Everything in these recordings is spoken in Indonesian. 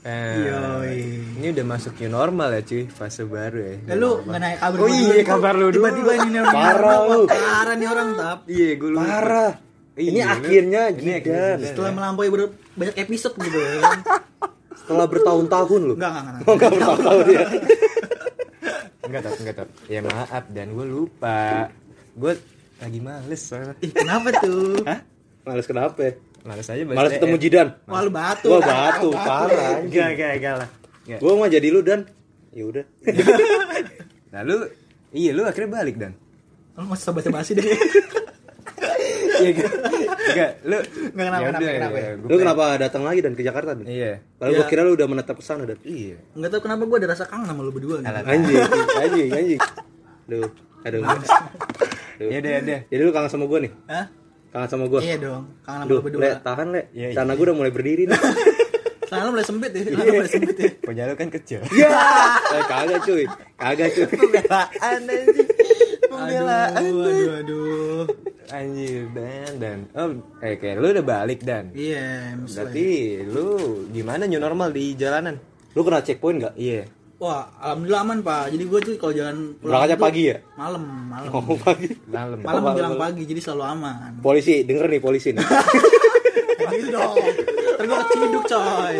Eh, Yoi. ini udah masuk new normal ya cuy, fase baru ya. Ya lu nggak naik kabar Oh iya, kabar lu dulu. Tiba-tiba ini orang Parah lu. Parah nih orang tap. Iya, gue lupa. Parah. Iya, ini lu- akhirnya ini Jidan. akhirnya Jidan. Setelah melampaui ber- banyak episode gitu ya. Setelah bertahun-tahun lu. Enggak, enggak, enggak. Oh, enggak bertahun-tahun ya. Enggak tau, enggak tau. Ya maaf dan gue lupa. Gue lagi males soalnya. Ih, kenapa tuh? Hah? Males kenapa? Ya? Males aja bahas Males DM. ketemu Jidan. Wah, lu batu. Gua Tap. batu, Batu. parah. Enggak, enggak, enggak lah. Gua mah jadi lu dan ya udah. Lalu iya lu akhirnya balik dan. Lu masih sabar basi deh. Iya enggak. Enggak, lu Enggak, kenapa, Ya kenapa, udah, kenapa? ya, gua Lu kenapa datang lagi dan ke Jakarta dan? Iya. Padahal gua Ya. kira lu udah menetap ke sana dan. Iya. Enggak tahu kenapa gua ada rasa kangen sama lu berdua. Anjing, anjing, anjing. Duh, aduh. Duh. Ya udah, ya udah. Jadi lu kangen sama gua nih? Hah? Kangen sama gua? Iya dong, kangen sama berdua. le, tahan le. Iya, iya. Celana gua udah mulai berdiri nih. Celana lu mulai sempit ya. Lu mulai sempit ya. Punya lu kan kecil. Ya, eh, kagak cuy, kagak cuy. Pembelaan anjing. Pembelaan. Aduh, aduh, aduh. Anjir dan dan oh eh kayak lu udah balik dan. Iya, misalnya. Berarti lu gimana new normal di jalanan? Lu kena checkpoint nggak? Iya. Wah, alhamdulillah aman, Pak. Jadi gue tuh kalau jalan Berangkatnya tuh pagi ya? Malam, malam. Oh, pagi. Malam. Malam malam, menjelang malam. pagi, jadi selalu aman. Polisi, denger nih polisi nih. Gitu dong. Ntar gue keciduk, coy.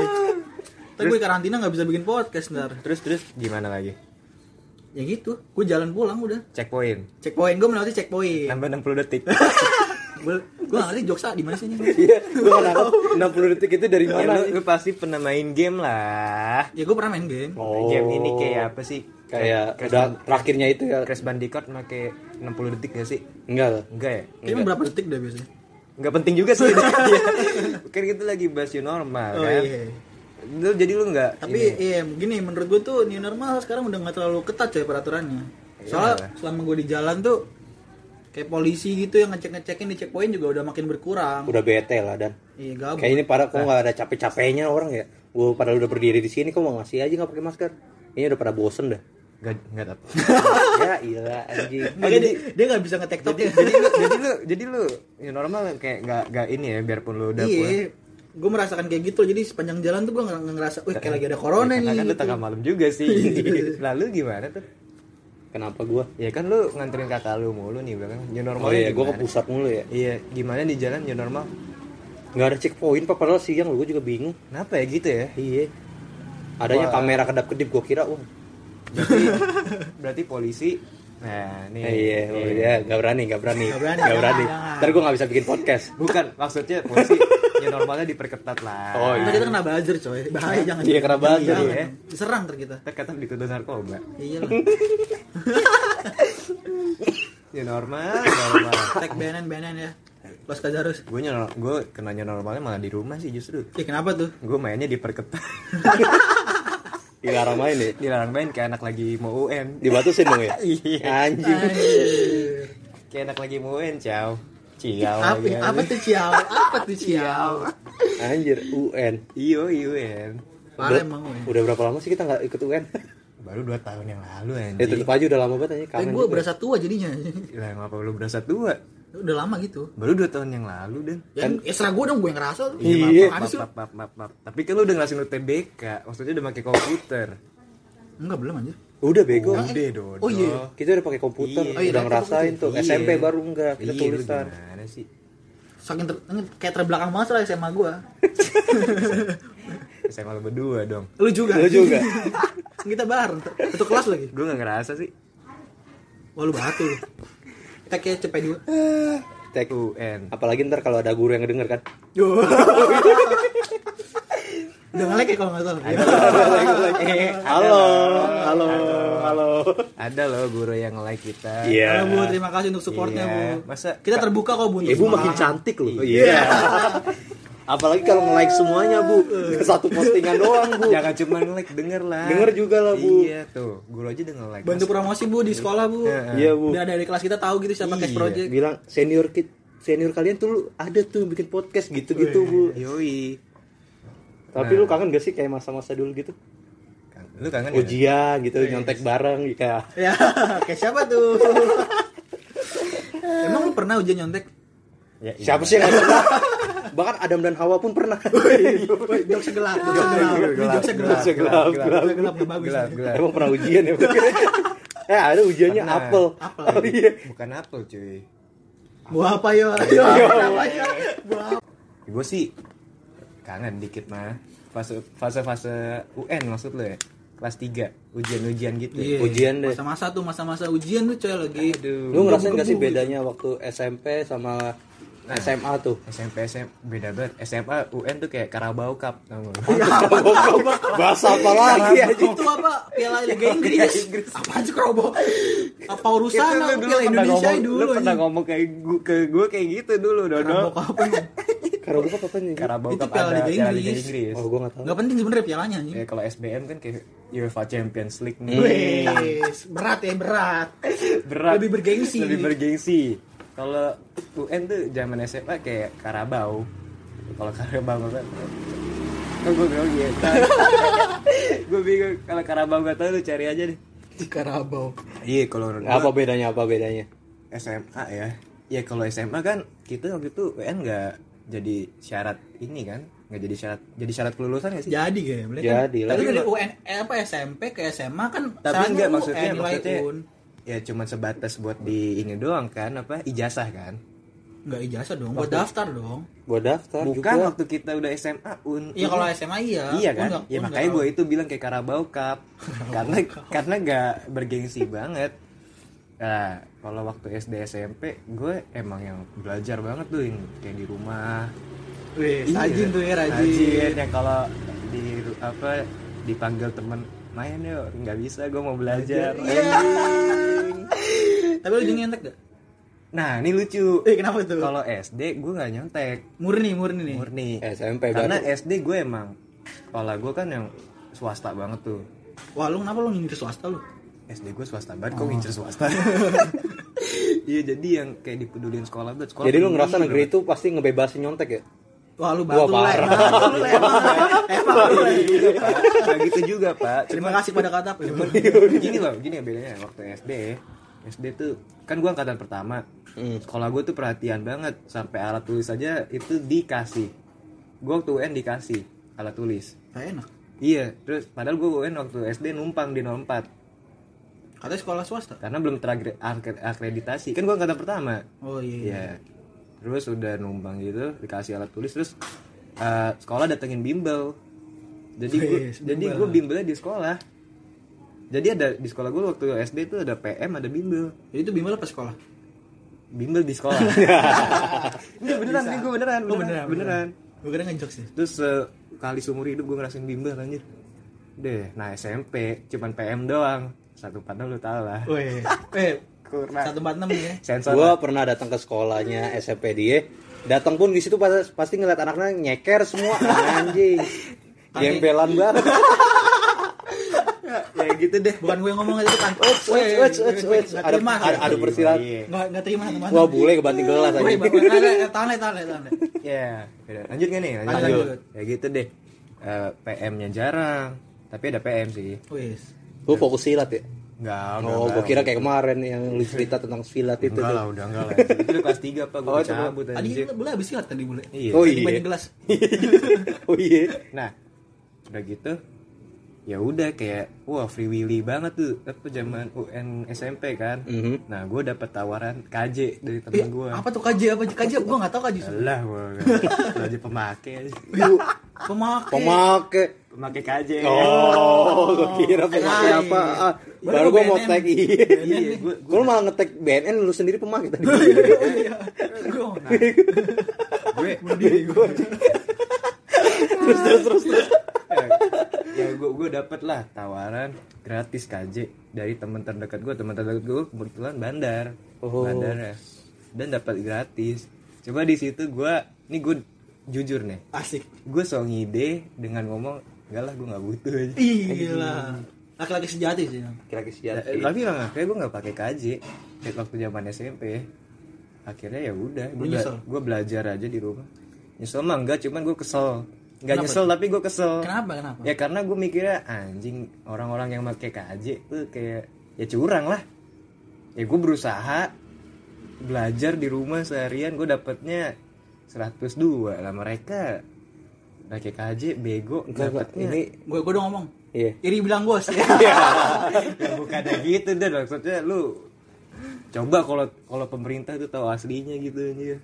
Ntar gue karantina gak bisa bikin podcast ntar. Terus terus gimana lagi? Ya gitu, gue jalan pulang udah. Checkpoint. Checkpoint, gue melewati checkpoint. Nambah 60 detik. Gue gue gak ngerti joksa di mana sih ini. Iya, gua nggak nangkep 60 detik itu dari Ya, mana? lu, lu pasti pernah main game lah. Ya gue pernah main game. Oh. Game ini kayak apa sih? Kayak Crash udah terakhirnya itu ya. Crash Bandicoot pakai 60 detik gak sih? Enggak lah. Enggak ya? Kayaknya berapa detik dah biasanya? Enggak penting juga sih. Iya. kan kita lagi bahas new normal Oh kan. iya. Lu jadi lu enggak Tapi iya gini menurut gue tuh new normal sekarang udah gak terlalu ketat coy peraturannya. Soalnya Iyalah. selama gue di jalan tuh kayak polisi gitu yang ngecek ngecekin di checkpoint juga udah makin berkurang. Udah bete lah dan. Iya gabut. Kayak ini pada kok nggak ada capek-capeknya orang ya. Gua padahal udah berdiri di sini kok mau ngasih aja nggak pakai masker. Ini udah pada bosen dah. enggak enggak dapet. ya ilah anjing. Makanya dia, dia gak bisa nge tiktok jadi, jadi lu jadi lu jadi lu new normal kayak enggak enggak ini ya biarpun lu udah. Iya, gue merasakan kayak gitu. Jadi sepanjang jalan tuh gue ngerasa, wih kayak lagi ada corona Ya, nih. karena kan lu gitu. tengah malam juga sih. Lalu gimana tuh? Kenapa gua? Ya kan lu nganterin kakak lu mulu nih belakang new normal. Oh iya, gua ke pusat mulu ya. Iya, gimana di jalan new normal? Nggak ada checkpoint pak padahal siang lu gua juga bingung. Kenapa ya gitu ya? Iya. Adanya Wah. kamera kedap-kedip gua kira wah. Berarti berarti polisi Nah, nih. Eh, iya, oh, iya, nggak berani, nggak berani, Nggak berani, nggak berani. jangan. Ntar gue nggak bisa bikin podcast. Bukan, maksudnya polisi ya normalnya diperketat lah. Oh, Ntar iya. kita kena buzzer coy, bahaya jangan. Iya, kena buzzer, ya. Diserang ntar kita. Terkata dituduh narkoba. Iya lah. Ya normal, normal. Tag BNN BNN ya. Los Kazarus. gue nyor gue kenanya normalnya malah di rumah sih justru. Ih kenapa tuh? Gue mainnya diperketat. Dilarang main ya. Dilarang main kayak anak lagi mau UN. Dibatusin dong ya. Iya. Anjing. Anjir. Kayak anak lagi mau UN, ciao. Ciao Apa, lagi. apa tuh ciao? Apa tuh ciao? Anjir, UN. Iyo, UN. Parah Udah- emang gue. Udah berapa lama sih kita nggak ikut UN? Baru 2 tahun yang lalu Ya anjing. tetep aja udah lama banget Tapi kangen. gue berasa tua jadinya. Lah ngapa lu berasa tua? Udah lama gitu. Baru 2 tahun yang lalu, Dan. Ya, ya serah gue dong gue yang ngerasa. Iya. Apaan Maaf, lu? maaf, maaf, maaf, maaf. Tapi kan lu udah ngelasin UTBK, maksudnya udah pakai komputer. Enggak belum anjir. Udah bego. Udah, Dodo. Oh iya. Kita udah pakai komputer, Iya. Oh, iya, udah ngerasain tuh. Iya. SMP baru enggak, kita Iya, lu tulisan. Gimana sih? Saking ter, kayak terbelakang banget lah SMA gue. SMA lu berdua dong. Lu juga. Lu juga. Kita bareng. Satu kelas lagi. Gue gak ngerasa sih. Wah lu batu lu. Tag ya cepet dua. Tek. UN. Apalagi ntar kalau ada guru yang ngedenger kan. Udah nge-like ya kalau nggak salah. Halo, halo, halo. Ada loh guru yang like kita. Iya. Halo Bu, terima kasih untuk supportnya Iya. Bu. Masa Kita terbuka kok Bu. Ibu semua makin cantik loh. Iya. Apalagi kalau nge-like semuanya, Bu. Satu postingan doang, Bu. Jangan cuma like, denger lah. Denger juga lah, Bu. Iya tuh, guru aja denger like. Bantu promosi Bu di sekolah Bu. Iya, Bu. Biar dari kelas kita tahu gitu siapa cash Iya. project. Bilang senior kid senior kalian tuh ada tuh bikin podcast gitu-gitu, Bu. Yoi. Tapi lu kangen gak sih kayak masa-masa dulu gitu? Kan- Lu kangen ya? Ujian gitu, nyontek bareng kayak Ya, kayak siapa tuh? Emang lu pernah ujian nyontek? Ya, iya. Siapa sih yang pernah? bahkan Adam dan Hawa pun pernah. Woi, jok segelap, jok segelap, jok segelap, Gelap, gelap, bagus. gelap emang pernah ujian ya? Eh ada ujiannya apel. Apel. oh iya. Bukan apel cuy. Buah apa yo? Yo, apa yo? Buah apa? gue sih kangen dikit mah. Fase fase fase UN maksud lo ya? Kelas 3 ujian-ujian gitu Iya, Ujian deh. Masa-masa tuh, masa-masa ujian tuh coy lagi. Aduh. lu ngerasain gak sih bedanya waktu SMP sama SMA tuh SMP SM beda banget SMA UN tuh kayak Carabao Cup tau gak? bahasa apa lagi aja Itu apa? Piala Liga Inggris. Apaan sih keroboh? Apa urusan Piala Indonesia ngomong, dulu lu pernah ngomong kayak gue ke gue kayak gitu dulu Dodo apa nih? Karo buka apa nih Carabao Itu Cup Piala ada Liga Inggris. Oh gua gak tahu Gak penting sebenarnya pialanya anjing. ya kalau SBM kan kayak UEFA Champions League nih berat ya berat. berat Lebih bergengsi. lebih bergengsi kalau UN tuh zaman SMA kayak Karabau. Kalau Karabau gak kok gue bilang gitu. Gue bingung kalau Karabau gak tau lu cari aja deh. Di Karabau. iya kalau apa bedanya apa bedanya? SMA ya. Ya kalau SMA kan kita waktu itu UN nggak jadi syarat ini kan nggak jadi syarat jadi syarat kelulusan gak sih? Jadi boleh Jadi lah. Tapi dari UN eh, apa SMP ke SMA kan tapi syaratnya enggak UN, maksudnya maksudnya UN. Ya cuma sebatas buat di ini doang kan apa ijazah kan? Enggak ijazah dong, buat daftar dong. buat daftar bukan juga. waktu kita udah SMA un. Iya kalau SMA iya. iya UN kan nggak- ya UN makanya nggak. gue itu bilang kayak Carabao Cup. Karena karena nggak bergengsi banget. Nah kalau waktu SD SMP gue emang yang belajar banget tuh yang kayak di rumah. Wih, Iya, rajin tuh ya rajin. rajin yang kalau di apa dipanggil temen main yuk nggak bisa gue mau belajar. Tapi lu jadi nyentek gak? nah ini lucu Eh kenapa tuh? kalau SD gue nggak nyontek Murni, murni nih. murni SMP karena baru SD gue emang sekolah gue kan yang swasta banget tuh Wah lu kenapa lu nyindir swasta lu? SD gue swasta banget Oh. kok ngincer swasta iya jadi yang kayak dipedulin sekolah banget sekolah jadi lu ngerasa negeri banget. itu pasti ngebebasin nyontek ya Wah lu Wah, batu le. le. emang. Emang lu le. Nggak gitu juga pak Terima kasih pada kata cuman gini loh gini ya bedanya waktu SD SD tuh kan gue angkatan pertama Hmm. sekolah gue tuh perhatian banget sampai alat tulis aja itu dikasih gue waktu UN dikasih alat tulis Gak enak. iya terus padahal gue UN waktu SD numpang di 04 Katanya sekolah swasta. karena belum terakreditasi kan gue angkatan pertama Oh iya. Iya. Terus udah numpang gitu, dikasih alat tulis terus eh, sekolah datengin bimbel. Jadi gue Wes, jadi gue bimbelnya di sekolah. Jadi ada di sekolah gue waktu SD itu ada PM, ada bimbel. Jadi itu bimbel apa sekolah? Bimbel di sekolah. Enggak beneran, Bisa. ini gue beneran, Oh, beneran, beneran. Gue kira ngejok sih. Terus sekali seumur hidup gue ngerasain bimbel anjir. Deh, nah SMP cuman PM doang. Satu padahal lu tau lah. Weh, eh Kurang. satu empat enam ya. Sensor. gua pernah datang ke sekolahnya SMP dia datang pun di situ pas- pasti ngeliat anaknya nyeker semua anjing gembelan banget ya gitu deh. Bukan gue ngomong aja kan. Nggak Ada, terima. ada, ada persilat. Iya. Nggak nggak terima teman. Wah bule kebanting gelas aja. Tahan tahan tahan tahan. Ya, lanjut gak nih? Lanjut. Lanjut, lanjut. Ya gitu deh. Eh, PM-nya jarang, tapi ada PM sih. Wes. Lu fokus silat ya? Enggak, Oh, gua kira kayak kemarin yang lu cerita tentang silat itu. Enggak lah, udah enggak lah. Itu udah kelas 3 apa gua Oh, cabut Tadi anjir. bule habis silat tadi bule. Iya. Oh, Tadi iya. banyak gelas. oh iya. Nah, udah gitu ya udah kayak wah free willy banget tuh apa zaman UN SMP kan. Mhm. Nah, gue dapet tawaran KJ dari Eh, temen gue. apa tuh kaji apa kaji? Gue nggak tahu kaji. Alah, gua aja pemakai aja. Pemakai. Pemakai. Pemakai KJ. Oh, gua kira pemakai apa? Ah, Baru gua mau tag iya. Iya, lu malah nge-tag BNN lu sendiri pemakai tadi. Oh, iya. Gue gue terus terus terus terus. ya gue gue dapet lah tawaran gratis KJ dari teman terdekat gue teman terdekat gue kebetulan bandar Oh. bandar ya dan dapat gratis coba di situ gue ini gue jujur nih asik. gue so ngide dengan ngomong enggak lah gue nggak butuh aja Iya. Laki-laki sejati sih. Kira-kira Ya, sejati. tapi nggak kayak gue nggak pakai KJ kayak waktu zaman SMP akhirnya ya udah nyesel? gue belajar aja di rumah nyesel mah enggak cuman gue kesel nggak Kenapa nyesel tapi gue kesel Kenapa? Kenapa? Ya karena gue mikirnya anjing orang-orang yang pakai KJ tuh kayak ya curang lah. Ya gue berusaha belajar di rumah seharian gue dapetnya 102 lah mereka pakai KJ bego Enggak, Ini gue gue udah ngomong iya. iri bilang bos ya ya bukan kayak gitu dan maksudnya lu coba kalau kalau pemerintah itu tahu aslinya gitu aja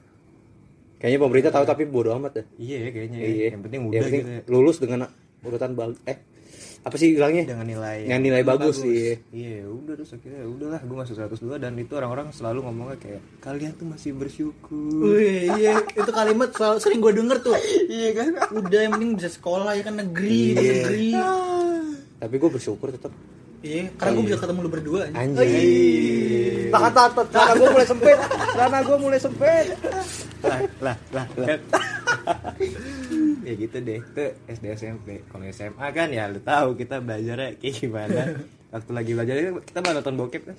Kayaknya pemerintah tahu tapi bodo amat ya. iya ya kayaknya Iya. yang penting Yang udah penting gitu ya. lulus dengan urutan bagus. Eh, apa sih bilangnya? dengan nilai Yang nilai bagus, iya. iya udah terus akhirnya udahlah gue masuk 102 dan itu orang-orang selalu ngomongnya kayak kalian tuh masih bersyukur Wih, iya itu kalimat selalu sering gue denger tuh iya kan udah yang penting bisa sekolah ya kan negeri negeri Tapi gue bersyukur tetap. iya karena gue bisa ketemu lu berdua Anjing. Tahan tahan tahan. Celana gue mulai sempit. Celana gue mulai sempit. lah lah lah lah ya gitu deh itu SD SMP kalau SMA kan ya lu tahu kita belajarnya kayak gimana waktu lagi belajar kita malah nonton bokep kan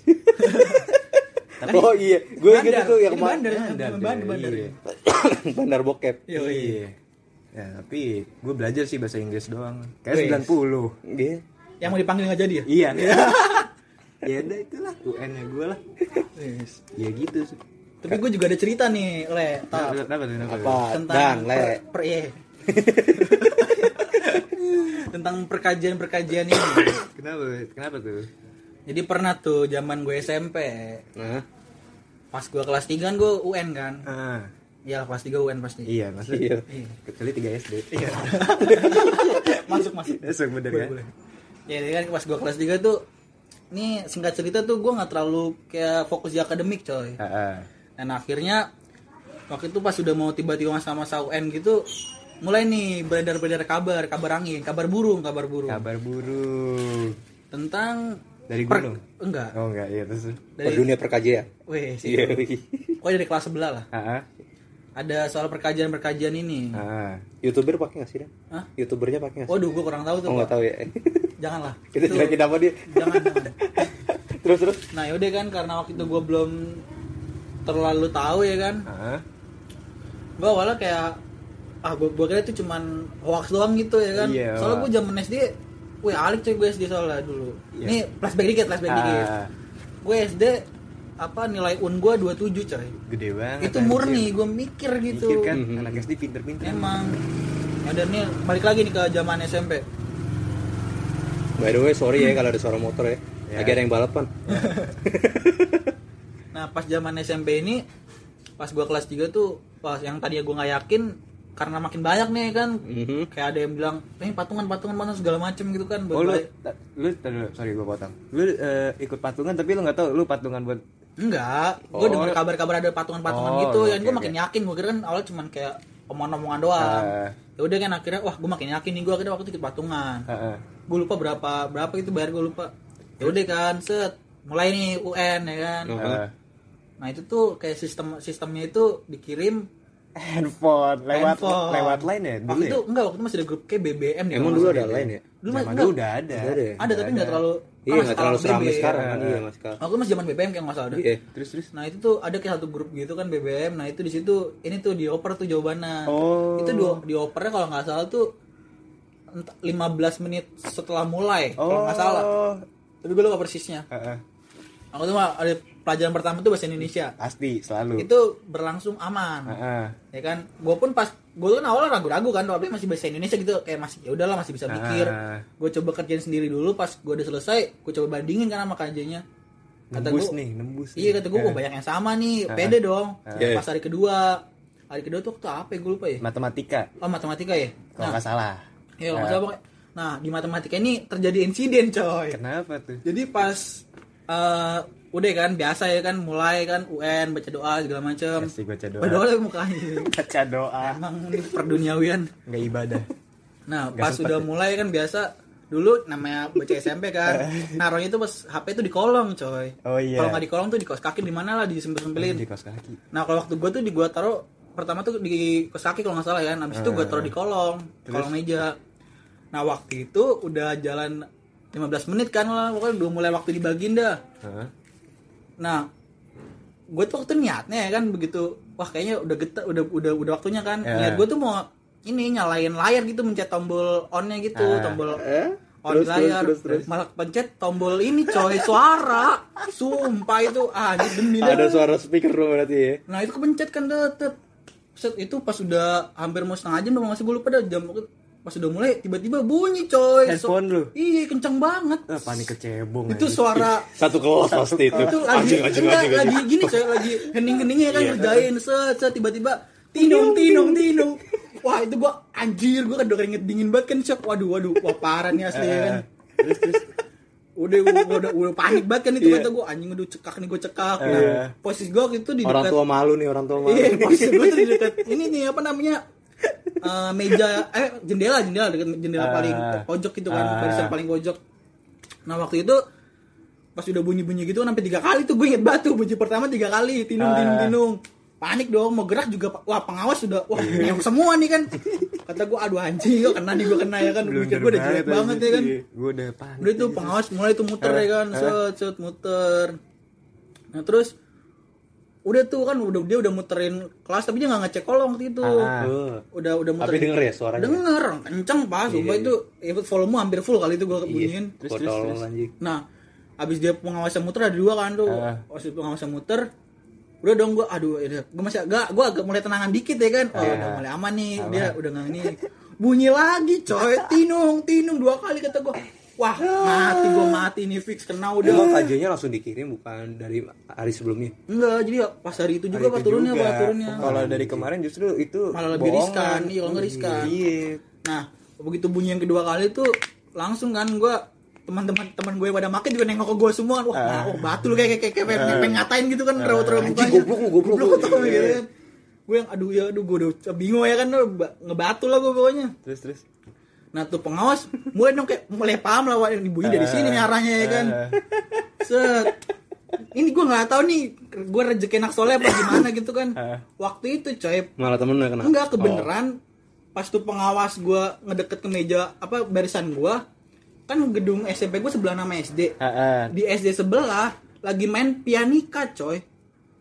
oh iya, gue inget itu yang Ini kemarin. bandar, Bandar, bandar, bandar. iya. Bandar bokep. Iya, iya. iya ya tapi gue belajar sih bahasa Inggris doang kayak Wes. 90 Iya. yang mau dipanggil nggak jadi ya iya ya udah itulah UN nya gue lah Yes. ya gitu sih tapi gue juga ada cerita nih le tuh? Apa? tentang Dan, per, le. per- iya. tentang perkajian-perkajian ini kenapa kenapa tuh jadi pernah tuh zaman gue SMP Nah, pas gue kelas 3 kan gue UN kan ah ya kelas 3 UN pasti iya maksudnya iya. Iya. kecuali 3 SD Iya. masuk masuk Masuk bener Boleh, kan? boleh. ya jadi kan pas gue kelas 3 tuh nih singkat cerita tuh gue nggak terlalu kayak fokus di akademik coy Ah, ah. dan akhirnya waktu itu pas sudah mau tiba-tiba masa-masa UN gitu mulai nih beredar-beredar kabar kabar angin kabar burung kabar burung kabar burung tentang Dari per- gunung? enggak oh enggak iya terus dari dunia perkajian. weh sih Iya. pokoknya dari kelas sebelah lah ah ah. ada soal perkajian-perkajian ini ah Youtuber pakai nggak sih? Dan? Hah? Youtubernya pakai nggak sih? waduh gue kurang tahu tuh Oh nggak tahu ya. janganlah Kita Itu- jelekin apa dia? jangan jangan Terus terus. nah yaudah kan karena waktu itu gue belum terlalu tahu ya kan ah gue awalnya kayak ah gue gue kira itu cuman hoax doang gitu ya kan? Iya, soalnya gue zaman SD Wih alik coy gue SD soalnya dulu. Iya. Ini flashback dikit flashback dikit. Ah Gue SD apa nilai un gue 27 coy. Gede banget Itu murni gue mikir gitu. Mikir kan Mhm. anak SD pinter-pinter. Emang. Ada nih balik lagi nih ke zaman SMP By the way, sorry ya kalau ada suara motor ya. Ya. Lagi ada yang balapan. Nah pas zaman SMP ini Pas gue kelas 3 tuh Pas yang tadinya gue gak yakin Karena makin banyak nih kan Mhm. Kayak ada yang bilang Eh patungan patungan mana segala macem gitu kan oh lu ta- lu dulu, sorry gua potong lu eh, ikut patungan tapi lu nggak tahu lu patungan buat Enggak, gue Oh. denger kabar-kabar ada patungan-patungan Oh, gitu, yang gue makin yakin. Gue kira kan awalnya cuman kayak omongan-omongan doang. Ah. Ya udah kan akhirnya, wah gue makin yakin nih gue akhirnya waktu itu ikut patungan. ah, ah. Gue lupa berapa berapa itu bayar gue lupa. Ya udah kan, set mulai nih UN ya kan. Ah. Nah itu tuh kayak sistem sistemnya itu dikirim handphone lewat handphone. lewat line ya dulu Waktu ya? itu enggak waktu itu masih ada grup kayak BBM deh, Emang kalau dulu ada salah. lain ya? Dulu Zaman enggak. dulu udah ada Udah ada ya? Ada tapi enggak terlalu Iya, nggak terlalu seramai BB. sekarang kan iya, Mas Kal. Waktu itu masih zaman BBM kayak nggak salah ada. Iya. terus terus Nah itu tuh ada kayak satu grup gitu kan BBM. Nah itu di situ ini tuh dioper tuh jawabannya. Oh. Itu di diopernya kalau nggak salah tuh ent- 15 menit setelah mulai kalau nggak salah. Tapi gue lupa persisnya. Ah, ah. Aku tuh mah ada pelajaran pertama tuh bahasa Indonesia. pasti selalu Itu berlangsung aman. Ah, ah. Ya kan? Gue pun pas gue tuh kan awalnya ragu-ragu kan, tapi masih bahasa Indonesia gitu kayak masih ya udahlah masih bisa mikir. Ah. Gue coba kerjain sendiri dulu pas gue udah selesai, gue coba bandingin kan sama kajiannya. Kata nembus gua- nih nembus Iya kata gue, oh banyak yang sama nih, pede dong. Iya. Pas hari kedua, hari kedua tuh waktu apa ya gue lupa ya? matematika Oh matematika ya. kalau Nah, nggak salah iya kalau nggak salah pokoknya. Nah di matematika ini terjadi insiden coy. kenapa tuh Jadi pas eh, udah kan biasa ya kan mulai kan UN baca doa segala macem. baca doa Berdoa lah mukanya. baca doa Emang ini perduniawian. nggak ibadah Nah Nggak pas sempet udah ya? mulai kan biasa dulu namanya baca SMP kan naruhnya itu pas HP itu di kolong coy Oh, iya. kalau nggak di kolong tuh di kos kaki di mana lah di kos kaki Nah kalau waktu gue tuh di gua taruh pertama tuh di kos kaki kalau nggak salah ya. Habis itu gua taruh di kolong, kolong meja. Nah waktu itu udah jalan 15 menit kan lah, pokoknya udah mulai waktu dibagiin dah. Hah? Nah gue tuh waktu niatnya ya kan begitu, wah kayaknya udah geta, udah udah udah waktunya kan. Ya. Niat gue tuh mau ini nyalain layar gitu, mencet tombol onnya gitu, Ah. tombol Eh? on Terus, layar. terus, terus, terus. Malah pencet tombol ini coy suara. Sumpah itu ah demi. Ada suara speaker dulu berarti ya. Nah itu kepencet kan detet. set itu pas udah hampir mau setengah jam udah masih gue lupa dah jam pas udah mulai tiba-tiba bunyi coy. Handphone lu? iya kenceng banget. Ah, panik kecebong itu suara Satu kelas pasti itu. itu lagi Anjing, anjing, enggak, anjing, lagi gini coy lagi hening-heningnya kan ngerjain set set tiba-tiba tinung tinung tinung wah itu gua anjir gua kan udah keringet dingin banget kan shock waduh waduh wah parah nih asli ya kan. terus terus. Udah gua, gua udah udah panik banget kan itu Iya. kata gua anjing udah cekak nih gua cekak. Nah, posisi gua waktu itu di Orang dekat tua malu nih, orang tua malu. iya posisi gua tuh di dekat ini nih apa namanya eh, meja eh jendela jendela dekat jendela Ah. paling pojok gitu kan Ah. barisan paling pojok. Nah waktu itu pas udah bunyi-bunyi gitu sampai tiga kali tuh gue inget batu bunyi pertama tiga kali tinung Ah. tinung. Tinung panik dong mau gerak juga wah pengawas sudah wah nengok semua nih kan. Kata gue aduh anjing kok kena nih gue kena ya kan. Mikir gue udah jelek banget ya kan. gue udah panik udah itu pengawas mulai tuh muter ya kan. set set muter. Nah terus udah tuh kan udah dia udah muterin kelas tapi dia nggak ngecek kolong waktu itu Ah. Oh. udah udah muterin Tapi denger ya suaranya. denger kenceng pas sumpah itu ya, volume hampir full kali itu gue bunyiin Terus, Gua terus, terus. anjing. nah abis dia pengawasnya muter ada dua kan tuh Ah. pas itu pengawasnya muter udah dong gue aduh gue masih agak gue agak mulai tenangan dikit ya kan oh Ah. udah mulai aman nih dia udah nggak ini bunyi lagi coy tinung tinung dua kali kata gue wah mati gue mati nih fix kena udah. Emang KJ-nya langsung dikirim bukan dari hari sebelumnya? enggak jadi pas hari itu juga itu turunnya pak turunnya. Kalau dari kemarin justru itu Malah lebih riskan, iya, kalau nggak riskan. iya Nah, begitu bunyi yang kedua kali tuh langsung kan gue teman-teman teman gue pada makin juga nengok ke gue semua. Wah Ah. oh, batu lu kayak kayak kayak pengen, pengen ngatain gitu kan raut-raut Anjing, mukanya goblok goblok tau Iya. gitu kan. Gue yang aduh ya aduh gue udah bingung ya kan ba- ngebatu lah gue pokoknya. Terus terus nah tuh pengawas mulai dong kayak mulai paham lah wah ini bunyi dari sini nih arahnya ya kan set ini gue nggak tahu nih gue rezeki anak soleh apa gimana gitu kan Ah. waktu itu coy Malah temen kena. Enggak kebeneran pas tuh pengawas gua ngedeket ke meja apa barisan gua kan gedung SMP gua sebelah nama SD. Ah, ah. Di SD sebelah lagi main pianika coy.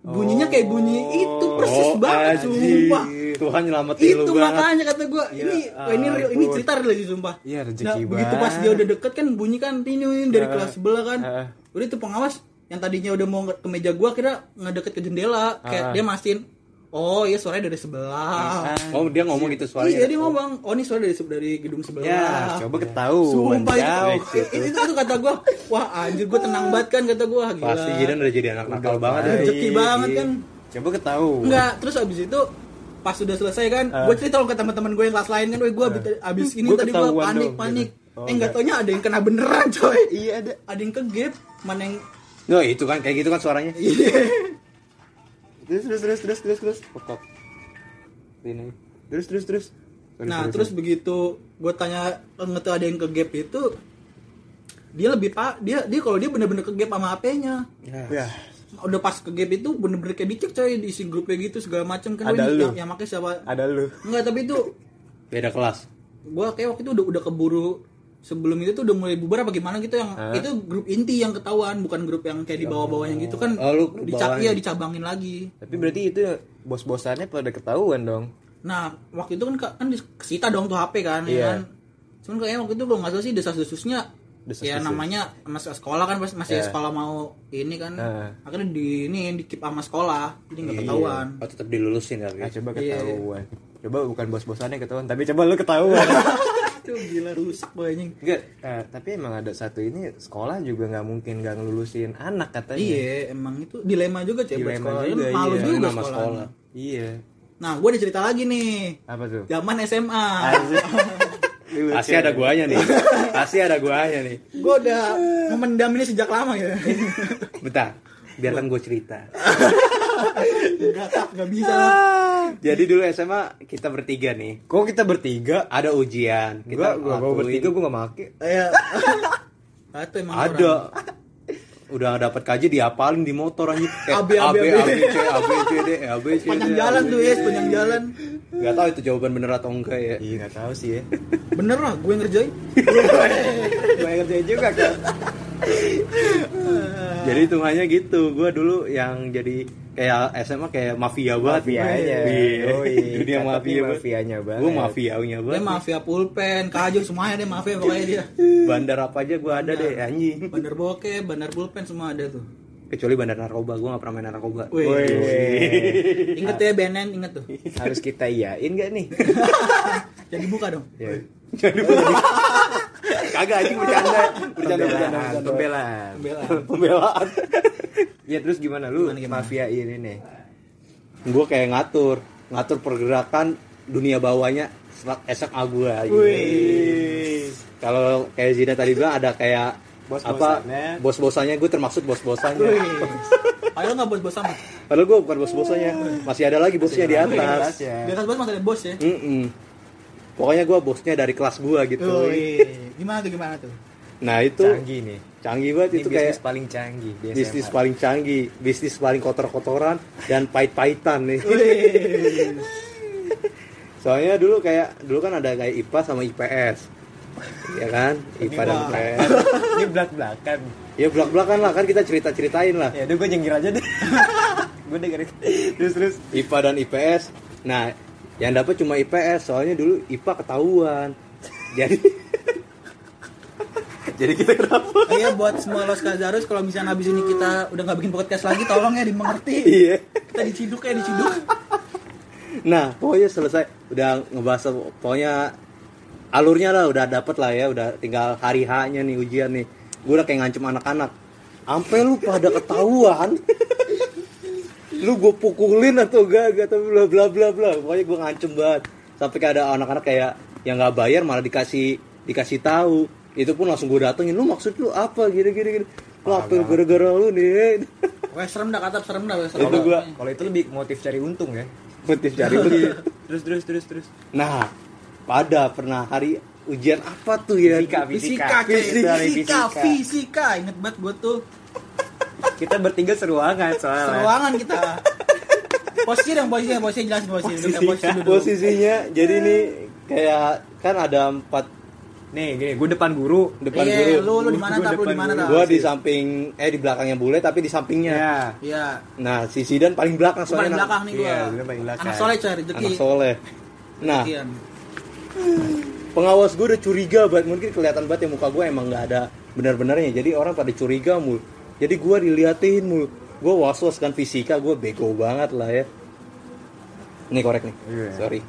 Bunyinya kayak bunyi itu persis Oh, banget sumpah. Tuhan nyelamatin lu Itu banget. makanya kata gua ini wah, ini real- ini cerita real lagi sumpah. Iya, rezeki nah, begitu pas banget. dia udah deket kan bunyi kan tinyu dari Ah, kelas sebelah kan. ah. Udah itu pengawas yang tadinya udah mau ke meja gua kira ngedeket ke jendela kayak Ah. dia mastiin oh iya suaranya dari sebelah. Oh, dia ngomong gitu suaranya. Iya dia ngomong, oh ini suara dari dari gedung sebelah. ya coba ketahuan Sumpah itu, itu, itu, itu kata gue, wah anjir gue tenang banget kan kata gue, gila. Pasti Jidan udah jadi anak nakal banget ya. Rezeki banget kan. coba ketahuan Enggak, terus abis itu pas sudah selesai kan, Ah. gue cerita ke teman-teman gue yang kelas lain kan, gue abis, abis ini Gua tadi gue panik dong, panik. gitu. Oh, eh nggak taunya ada yang kena beneran coy. iya ada Ada yang ke gap, mana yang No, itu kan kayak gitu kan suaranya. terus terus terus terus terus terus Pokok. Ini. terus terus terus Nah terus begitu gue tanya ngetau ada yang ke gap itu dia lebih pak dia dia kalau dia bener-bener ke gap sama HP-nya Ya. ya udah pas ke gap itu bener-bener kayak dicek coy diisi grupnya gitu segala macam kan Ada oh, lu. yang, yang pakai siapa? Ada lu. Enggak tapi itu Beda kelas. gua kayak waktu itu udah udah keburu sebelum itu tuh udah mulai bubar apa gimana gitu yang Hah? itu grup inti yang ketahuan bukan grup yang kayak di bawah-bawahnya gitu. Kan Oh, lu iya dicabangin lagi. Tapi berarti itu bos-bosannya pada ketahuan dong. Nah waktu itu kan kan kesita dong tuh HP kan ya Iya. kan? Cuman kayaknya waktu itu kalau nggak salah sih desas-desusnya Desas-desus. ya namanya masih sekolah kan masih Iya. sekolah mau ini kan Heeh. akhirnya di ini di keep sama sekolah jadi nggak ketahuan Oh, tetap dilulusin kali. ah coba Iya. ketahuan coba bukan bos-bosannya ketahuan tapi coba lu ketahuan itu gila rusak banyak Enggak, eh, tapi emang ada satu ini sekolah juga nggak mungkin nggak ngelulusin anak katanya. Iya, emang itu dilema juga cewek Dilema sekolah. juga, Malu iya. juga Nama sekolah. sekolah. Iya. Nah, gue ada cerita lagi nih. Apa tuh? Zaman SMA. Pasti ada guanya nih. Pasti ada guanya nih. gue udah memendam ini sejak lama ya. Bentar. Biarkan gue cerita. Enggak, tak, enggak bisa. lah. Jadi dulu SMA kita bertiga nih. Kok kita bertiga? Ada ujian. Kita gua, gua lakuin. bertiga gua nggak make. Ya. Ah, itu emang Ada. orang. Udah dapat kaji diapalin di motor anjing. Eh, AB, A, B, AB. A, B, C, A, B, C, D, A, B, C, D. Panjang B, jalan tuh D. ya, panjang jalan. Gak tahu itu jawaban bener atau enggak ya. Iya nggak tahu sih ya. Bener lah, gue ngerjain. Gue ngerjain juga kan. Jadi hitungannya gitu. Gue dulu yang jadi kayak SMA kayak mafia banget. Iya. Yoi. Dunia Tapi mafia banget. mafianya banget. Gue mafianya Dia banget. mafia pulpen, kaju semuanya dia mafia pokoknya dia. Bandar apa aja gue ada deh anjing. Bandar bokeh, bandar pulpen semua ada tuh. Kecuali bandar narkoba gue nggak pernah main narkoba Wih. Ingat tuh ya BNN, inget tuh. Harus kita iyain gak nih? Jadi buka dong. Ya. kagak anjing bercanda bercanda bercanda Pembelaan, pembelaan. pembelaan Ya terus gimana lu Gimana, gimana? mafia ini nih? gue kayak ngatur ngatur pergerakan dunia bawahnya setelah SMA gue Wih. kalau kayak Zida tadi bilang ada kayak apa Bos-bosannya. bos-bosannya gue termaksud bos-bosannya Wih. Padahal nggak bos-bos amat. padahal gue bukan bos-bosannya masih ada lagi bosnya di atas Di atas bos masih ada bos ya. Mm-mm. pokoknya gue bosnya dari kelas gue gitu Wih. Gimana tuh gimana tuh? nah itu Canggih nih. canggih banget Ini itu bisnis kayak paling canggih bisnis paling canggih bisnis paling kotor-kotoran dan pahit-pahitan nih Wih. soalnya dulu kayak dulu kan ada kayak IPA sama IPS ya kan IPA dan. IPS Ini belak-belakan. ya belak belakan lah kan kita cerita ceritain lah Ya udah gue nyengir aja deh. gue dengerin. Terus terus. IPA dan IPS nah yang dapat cuma IPS soalnya dulu IPA ketahuan jadi jadi kita kenapa Iya buat semua los Kazarus kalau misalnya habis ini kita udah nggak bikin podcast lagi tolong ya dimengerti. iya Kita diciduk ya diciduk. nah pokoknya selesai udah ngebahas pokoknya alurnya lah udah dapet lah ya udah tinggal hari H nya nih ujian nih. Gue udah kayak ngancem anak-anak. Sampai lu pada ketahuan. Lu gue pukulin atau gak gak tapi bla bla bla bla. Pokoknya gue ngancem banget. Sampai kayak ada anak-anak kayak yang nggak bayar malah dikasih dikasih tahu. Itu pun langsung gue datengin lu maksud lu apa? Gini gini gini. Lu gara-gara lu nih? Wes serem dah kata serem dah wes serem. Itu gua- Kalau itu lebih motif cari untung ya. motif cari duit. Terus terus terus terus. Nah, pada pernah hari ujian apa tuh ya? Fisika, Fisika, Fisika. fisika, Fisika, fisika. Ingat banget gue tuh Kita bertiga seruangan soalnya. seruangan kita. Posisi dong, posisinya, posisinya jelasin posisi. Kayak posisi dulu. Posisinya jadi nih kayak kan ada empat Nih gini, gue depan guru. depan Iya, guru. lu lu di mana tak? Lu di mana tak? Gua di samping eh di belakangnya bule tapi di sampingnya. Ya. Iya. Nah, si Sidan paling belakang Gua paling soalnya belakang nih. Iya, paling belakang. Anak soleh coy rezeki. anak soleh. Nah, Sekian. Pengawas gue udah curiga banget mungkin kelihatan banget ya muka gue emang nggak ada benar-benarnya. Jadi orang pada curiga mul. Jadi gue diliatin mul. Gue was was kan fisika gue bego banget lah ya. Ini korek nih. Iya. sorry.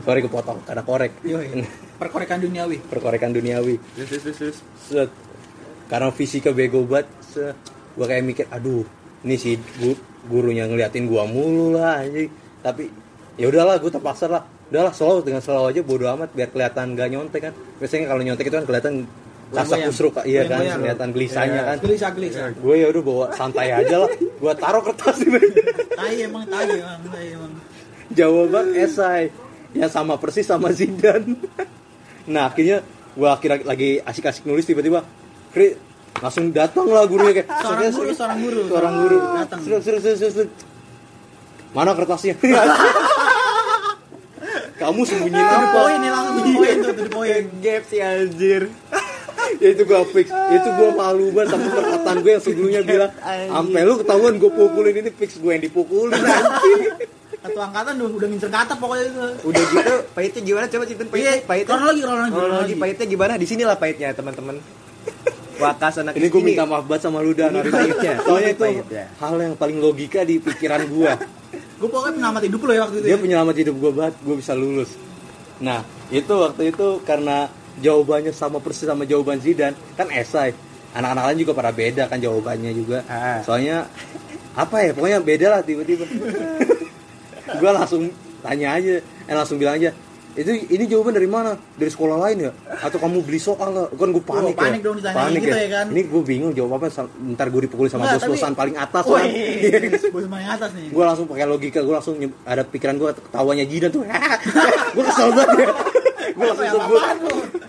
Sorry kepotong karena korek. Yoi. Perkorekan duniawi. perkorekan duniawi. Terus terus. terus. set. Karena fisika bego banget gue kayak mikir aduh ini si gu- gurunya ngeliatin gua mulu lah anjing. Tapi ya udahlah gue terpaksa lah udahlah selalu dengan selalu aja bodo amat biar kelihatan gak nyontek kan biasanya kalau nyontek itu kan kelihatan kasak kusruk iya kan kelihatan gelisahnya Iya. kan Gelisah gelisah. gue ya udah bawa santai aja lah gue taruh kertas di meja Tai emang tai emang, tai emang. jawaban esai yang sama persis sama Zidan nah akhirnya gua akhirnya lagi asik-asik nulis tiba-tiba Kri langsung datang lah gurunya kayak Seorang guru, seorang guru. seorang guru Datang. Serut, serut, serut. mana kertasnya kamu sembunyiin To the apa point nih langsung point tuh, to the point. Gap si anjir. ya itu gua fix itu gua malu banget sama perkataan gue yang sebelumnya bilang sampai lu ketahuan gue pukulin ini fix gue yang dipukulin anjing Satu angkatan udah, udah ngincer kata pokoknya itu. Udah gitu pahitnya gimana coba ceritain pahitnya. Iya, Pahitnya. kronologi, kronologi, Kronologi kronologi. pahitnya gimana? Di sinilah pahitnya teman-teman. Wakas anak ini gue minta maaf banget sama lu dan Ini pahitnya. soalnya Ini itu hal yang paling logika di pikiran gua Gue pokoknya penyelamat hidup lo ya waktu itu. dia ya. penyelamat hidup gue banget gue bisa lulus nah itu waktu itu karena jawabannya sama persis sama jawaban Zidan kan esai anak-anak lain juga pada beda kan jawabannya juga Ah. soalnya apa ya pokoknya beda lah tiba-tiba gue langsung tanya aja eh langsung bilang aja itu ini jawaban dari mana? Dari sekolah lain ya? Atau kamu beli soal nggak kan gue panik, Oh, panik ya. dong ditanyain gitu ya. kan. ini gue bingung jawab apa ntar gue dipukuli sama Enggak, bos-bosan tapi- paling atas Woi, kan bos main atas nih. gue langsung pakai logika gue langsung ada pikiran gue ketawanya Jidan tuh. Gue kesel banget ya. Gue langsung sebut.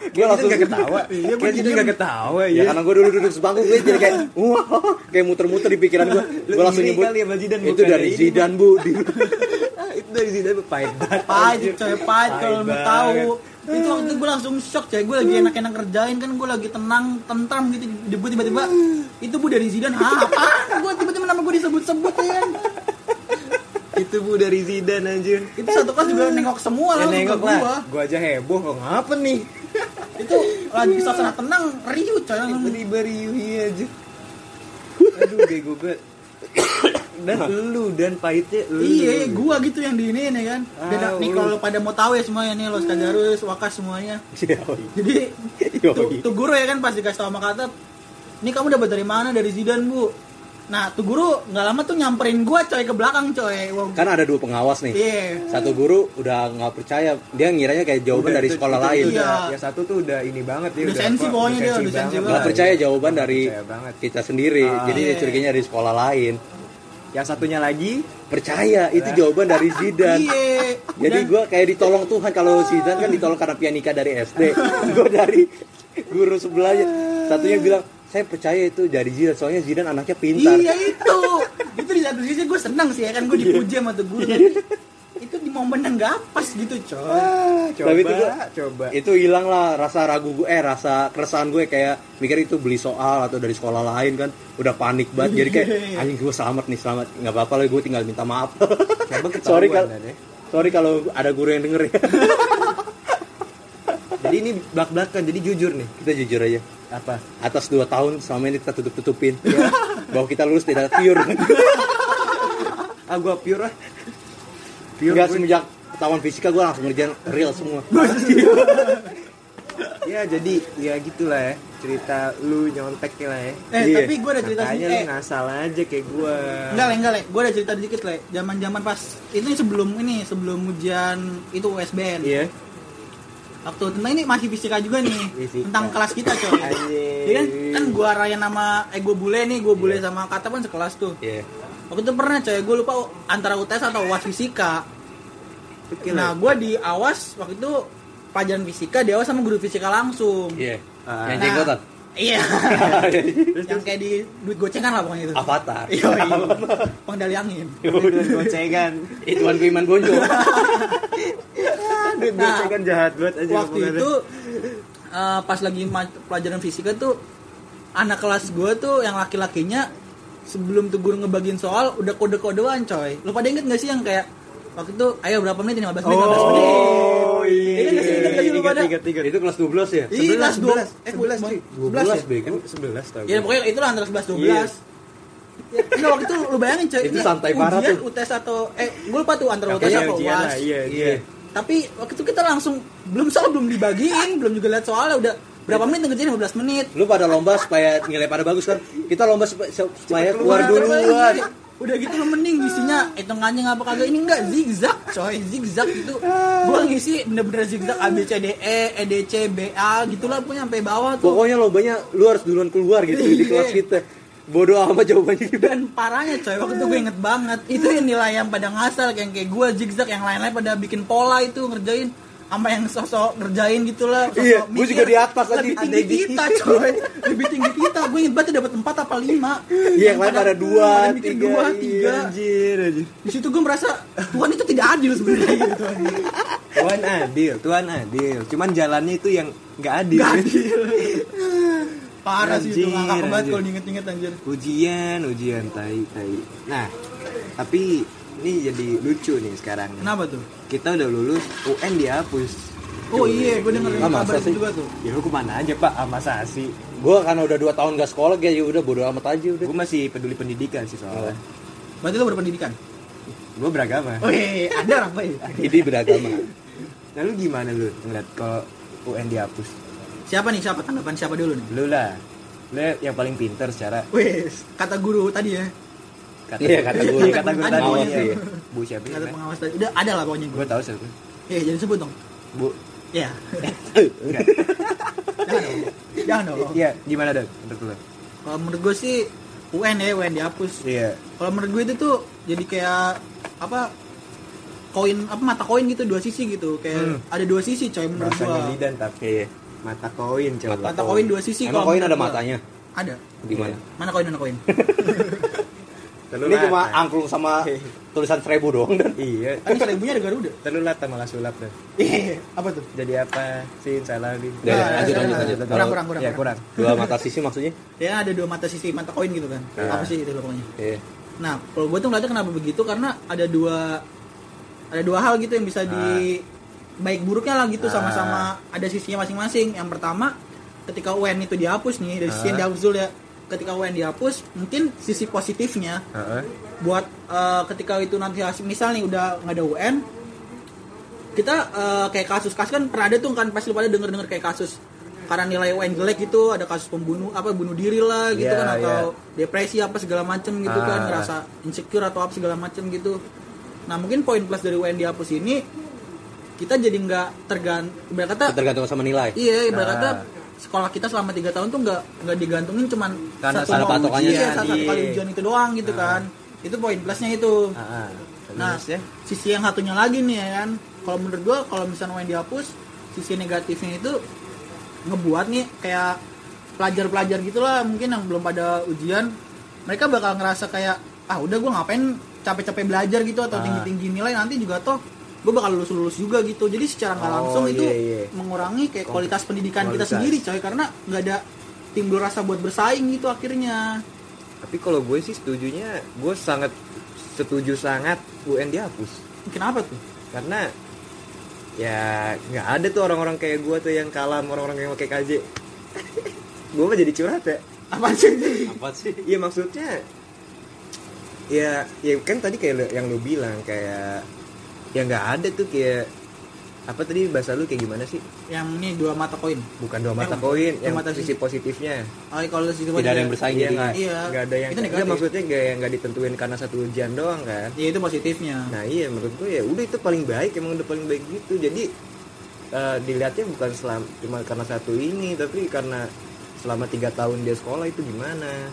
gue langsung gak ketawa. Iya, Kayak jadi gak ketawa ya ya. karena gue dulu duduk sebangku gue jadi kayak wah kayak muter-muter di pikiran gue gue langsung nyebut Zidane, itu dari Zidan bu itu dari Zidane pahit banget. Pahit, coy, pahit kalau lu banget. tahu. Itu waktu gue langsung shock coy, gue lagi enak-enak kerjain kan gue lagi tenang, tentram gitu, debut tiba-tiba itu bu dari Zidan, hah apa? Gue tiba-tiba nama gue disebut-sebut ya kan. Itu bu dari Zidane anjir. Itu satu kelas juga nengok semua Ya lah nengok lah. gua. Gua aja heboh kok ngapa nih? Itu lagi suasana tenang, riuh coy. Tiba-tiba riuh iya aja. aduh bego banget dan lu dan pahitnya lu Iya, gua gitu yang di ini nih kan. Dan Ah, nih lu. kalau pada mau tahu ya semuanya nih Los Kajarus, Wakas semuanya. Jadi tuh, guru ya kan pas dikasih tahu sama kata, ini kamu dapat dari mana? Dari Zidan bu. Nah tuh guru nggak lama tuh nyamperin gua coy ke belakang coy. Kan ada dua pengawas nih Iya. satu guru udah nggak percaya dia ngiranya kayak jawaban Udah, dari itu- sekolah itu- lain itu udah- Iya. yang satu tuh udah ini banget ya Udah sensi pokoknya dia, udah sensi nggak banget. percaya jawaban dari Percaya banget. kita sendiri Ah. jadi dia Iya. curiganya dari sekolah lain yang satunya lagi percaya. Itu jawaban dari Zidan Iya. jadi gue kayak ditolong Tuhan. Kalau Zidan kan ditolong karena pianika dari SD gue dari guru sebelahnya. Satunya bilang saya percaya itu dari Zidan soalnya Zidan anaknya pintar. Iya itu. itu di satu sisi gue seneng sih ya kan? Gue dipuji sama tuh guru. Yang gak pas gitu coy. ah, coba Tapi itu gua- coba. itu hilang lah rasa ragu gue eh rasa keresahan gue kayak mikir itu beli soal atau dari sekolah lain kan. Udah panik banget. Jadi kayak Iya. anjing gue selamat nih selamat. Nggak apa-apa lah gue tinggal minta maaf. Sorry kalau ya. sorry kalau ada guru yang denger ya. Jadi ini belak belakan jadi jujur nih. Kita jujur aja. Apa? Atas dua tahun selama ini kita tutup tutupin bahwa kita lulus tidak pure. Ah gua pure lah pure Enggak semenjak ketahuan fisika gue langsung ngerjain real semua ya jadi ya gitulah ya cerita lu nyontek lah ya Eh Iya. tapi gue ada cerita Makanya sedikit. lu Eh, ngasal aja kayak gua Enggak, Le, enggak, Le. Gue ada cerita dikit, Le. Zaman-zaman pas itu sebelum ini, sebelum ujian itu USBN. iya Waktu tentang ini masih fisika juga nih. Fisika. Tentang kelas kita, coy. Jadi kan kan gua raya nama eh gua bule nih, gua bule sama kata kan sekelas tuh. Iya. Waktu itu pernah coy, gue lupa antara UTS atau UAS fisika. Nah, gua di awas waktu itu pelajaran fisika di awas sama guru fisika langsung. Iya. Ah. Yang Nah, jenggotan. Iya. yang kayak di duit gocengan lah pokoknya itu. Avatar. Iya, iya. Pengendali angin. Duit gocengan Ituan gue Iman Bonjo. duit Nah, gocengan jahat banget aja waktu itu eh, pas lagi pelajaran fisika tuh anak kelas gue tuh yang laki-lakinya sebelum tuh guru ngebagiin soal udah kode-kodean coy lu pada inget gak sih yang kayak waktu itu ayo berapa menit 15 menit 15 menit oh iya Ingat sih, ingat sih lu pada? ingat ingat Itu kelas 12 ya? Iya, kelas 12 eh 11 cuy 11 ya? bego. Emang 11 tau ya pokoknya itu lah antara 11 12 Iya. Ya, enggak, waktu itu lu bayangin coy Itu ini santai parah ujian, tuh. UTS atau eh gue lupa tuh antara UTS atau UAS iya Iya. iya tapi waktu itu kita langsung belum soal belum dibagiin belum juga lihat soalnya udah berapa menit ngerjain 15 menit Lu pada lomba supaya nilai pada bagus kan? Kita lomba sup- supaya keluar duluan. udah gitu lu mending isinya hitungannya ngapa kagak ini enggak zigzag coy zigzag gitu gua ngisi bener-bener zigzag A B C D E E D C B A gitulah punya sampai bawah tuh Pokoknya lombanya lu harus duluan keluar gitu di Iya. kelas kita. Bodoh amat jawabannya juga. dan parahnya coy waktu itu gue inget banget itu yang nilai yang pada ngasal yang kayak gue zigzag yang lain-lain pada bikin pola itu ngerjain sama yang sosok ngerjain gitulah sosok Iya, gue juga di atas lagi. lebih tinggi kita coy. Lebih tinggi kita gue inget banget dapat 4 apa 5 Iya, yang lain pada dua, tiga, dua iya, tiga. anjir anjir. Di situ gue merasa Tuhan itu tidak adil sebenarnya gitu. Tuhan adil Tuhan adil. Cuman jalannya itu yang nggak adil. Nggak adil. Parah sih itu ngakak banget kalau diinget-inget anjir. ujian ujian tai tai. Nah tapi ini jadi lucu nih sekarang Kenapa tuh? kita udah lulus UN dihapus Oh iya, gue dengerin Ah, kabar masa itu sih? juga tuh. ya lu ke mana aja pak sama sasi Gue karena udah 2 tahun gak sekolah kayak ya udah bodo amat aja udah. gue masih peduli pendidikan sih soalnya Berarti lo berpendidikan? gue beragama Oh iya, ada orang baik. Ini beragama. nah lu gimana lu ngeliat kalau UN dihapus Siapa nih? Siapa tanggapan siapa dulu nih? lu lah lu yang paling pinter secara Wes, kata guru tadi ya. Kata Iya, kata guru. Iya, kata Ada tadi pokoknya. iya. bu siapa Kata ya pengawas tadi. Udah ada lah pokoknya gue. gue tahu siapa Iya, jadi sebut dong. bu Iya. Jangan dong. Jangan dong. iya gimana dong menurut lu Kalau menurut gue sih UN ya, UN dihapus. iya Kalau menurut gue itu tuh jadi kayak apa koin apa mata koin gitu dua sisi gitu kayak Hmm. ada dua sisi coy menurut bahasanya gua lidan tapi Iya. mata koin coba mata koin dua sisi Emang kalau koin ada gua. matanya? ada Di mana? mana koin mana koin Telur Ini cuma angklung sama tulisan seribu doang dan. Iya. Kan seribunya ada garuda? Telur lata malah sulap deh iya apa tuh? Jadi apa? Sin salamin Ya, Nah, lanjut, nah, lanjut, nah, lanjut. kurang kurang kurang ya kurang. dua mata sisi maksudnya? ya ada dua mata sisi mata koin gitu kan. Nah. apa sih itu loh pokoknya? Iya. nah kalau gue tuh ngeliatnya kenapa begitu? Karena ada dua ada dua hal gitu yang bisa di baik buruknya lah gitu Ah. sama-sama ada sisinya masing-masing. Yang pertama ketika UN itu dihapus nih dari sisi yang Ah. dihapus dulu ya ketika UN dihapus mungkin sisi positifnya Heeh. buat eh, ketika itu nanti hasil misal nih udah nggak ada UN kita eh, kayak kasus-kasus kan pernah ada tuh kan pasti lu pada denger-denger kayak kasus karena nilai UN jelek gitu ada kasus pembunuh apa bunuh diri lah gitu Iya, kan atau depresi apa segala macem gitu kan Ah. ngerasa insecure atau apa segala macem gitu nah mungkin poin plus dari UN dihapus ini kita jadi nggak kata tergantung sama nilai Iya, ibarat kata Ah. Sekolah kita selama tiga tahun tuh nggak nggak digantungin cuman Karena satu ada patokannya ujian, satu kali ujian itu doang gitu kan. Itu poin plusnya itu. Ah, ah. Nah, Terus ya. sisi yang satunya lagi nih ya kan. Kalau menurut gua kalau misalnya main dihapus, sisi negatifnya itu ngebuat nih kayak pelajar-pelajar gitulah mungkin yang belum pada ujian, mereka bakal ngerasa kayak ah udah gua ngapain capek-capek belajar gitu atau Ah. tinggi-tinggi nilai nanti juga toh gue bakal lulus lulus juga gitu jadi secara nggak Oh, langsung itu iya, iya. mengurangi kayak Kom- kualitas pendidikan kita kualitas. sendiri coy karena nggak ada timbul rasa buat bersaing gitu akhirnya Tapi kalau gue sih setujunya, gue sangat setuju sangat UN dihapus. kenapa tuh Karena ya nggak ada tuh orang-orang kayak gue tuh yang kalah sama orang-orang yang pakai KJ. gue mah jadi curhat ya. apa sih apa sih Iya maksudnya ya ya kan tadi kayak yang lu bilang kayak ya nggak ada tuh kayak apa tadi bahasa lu kayak gimana sih? Yang ini dua mata koin. Bukan dua mata Eh, koin dua yang mata sisi positifnya. Oh kalau situ Tidak ada yang bersaing iya jadi nggak Iya. nggak ada yang Itu negatif. maksudnya nggak yang nggak ditentuin karena satu ujian doang kan? Ya itu positifnya. Nah iya menurut gue ya udah itu paling baik emang udah paling baik gitu. Jadi eh, dilihatnya bukan selama cuma karena satu ini tapi karena selama tiga tahun dia sekolah itu gimana?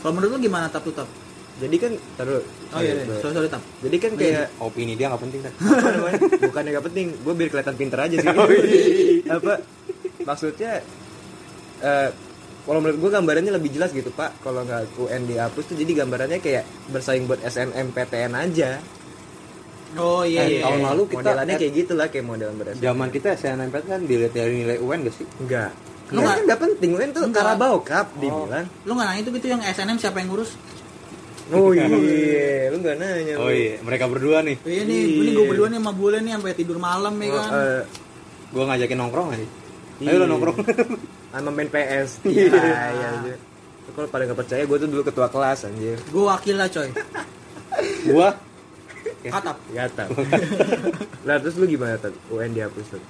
Kalau menurut lu gimana tap tap jadi kan taruh oh iya iya. sorry sorry tap jadi kan kayak opini dia nggak penting kan bukannya nggak penting gue biar kelihatan pinter aja sih. Apa maksudnya eh kalau menurut gue gambarannya lebih jelas gitu pak. Kalau nggak UN dihapus tuh jadi gambarannya kayak bersaing buat SNMPTN aja. Oh iya Eh, iya tahun iya. lalu kita modelannya kayak gitulah kayak modelan beras zaman kita SNMP kan dilihat dari nilai UN gak sih? Enggak Lu kan nggak penting UN tuh. Carabao Cup dibilang. Lu nggak nanya itu gitu yang SNM siapa yang ngurus oh iya lu nggak nanya oh iya mereka berdua nih. Oh, iya nih Iya. ini gue berdua nih sama bule nih sampai tidur malam ya Oh, kan? eh, gua ngajakin nongkrong aja Iya. ayo lo nongkrong. Sama main PS iya. Iya iya kalau pada nggak percaya gue tuh dulu ketua kelas anjir. Gue wakil lah coy. Gua? Katap Gatal. lah terus lu gimana tuh UN dihapus tuh?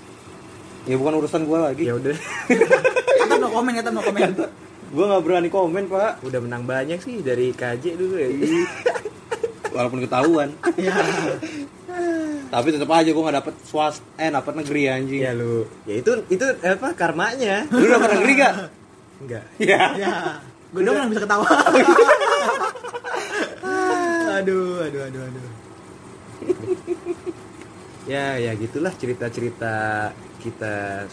ya bukan urusan gua lagi. Ya udah. katap no komen katap no komen gua nggak berani komen pak. Udah menang banyak sih dari KJ dulu ya. walaupun ketahuan. Ya tapi tetap aja gua nggak dapet swast eh dapet negeri anjing. Ya lu. Ya itu itu apa karmanya? lu dapet negeri gak Enggak. ya ya gue dong yang bisa ketawa. Aduh aduh aduh aduh. Ya ya gitulah cerita-cerita kita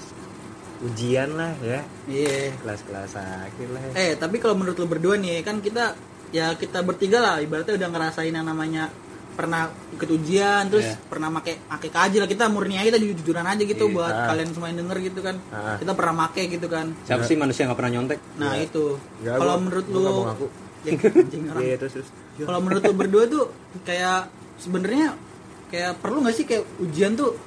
ujian lah ya. iya Kelas-kelas akhir lah ya. eh tapi kalau menurut lu berdua nih kan kita ya kita bertiga lah ibaratnya udah ngerasain yang namanya pernah ikut ujian terus Iya. pernah make make kaji lah kita murni aja kita jujur-jujuran aja gitu Iya. buat Ah. kalian semua yang denger gitu kan Ah. kita pernah make gitu kan siapa sih manusia yang nggak pernah nyontek nah itu Nggak, kalau menurut lu ngaku. Ya. Iya terus terus. kalau menurut lu berdua tuh kayak sebenarnya kayak perlu nggak sih kayak ujian tuh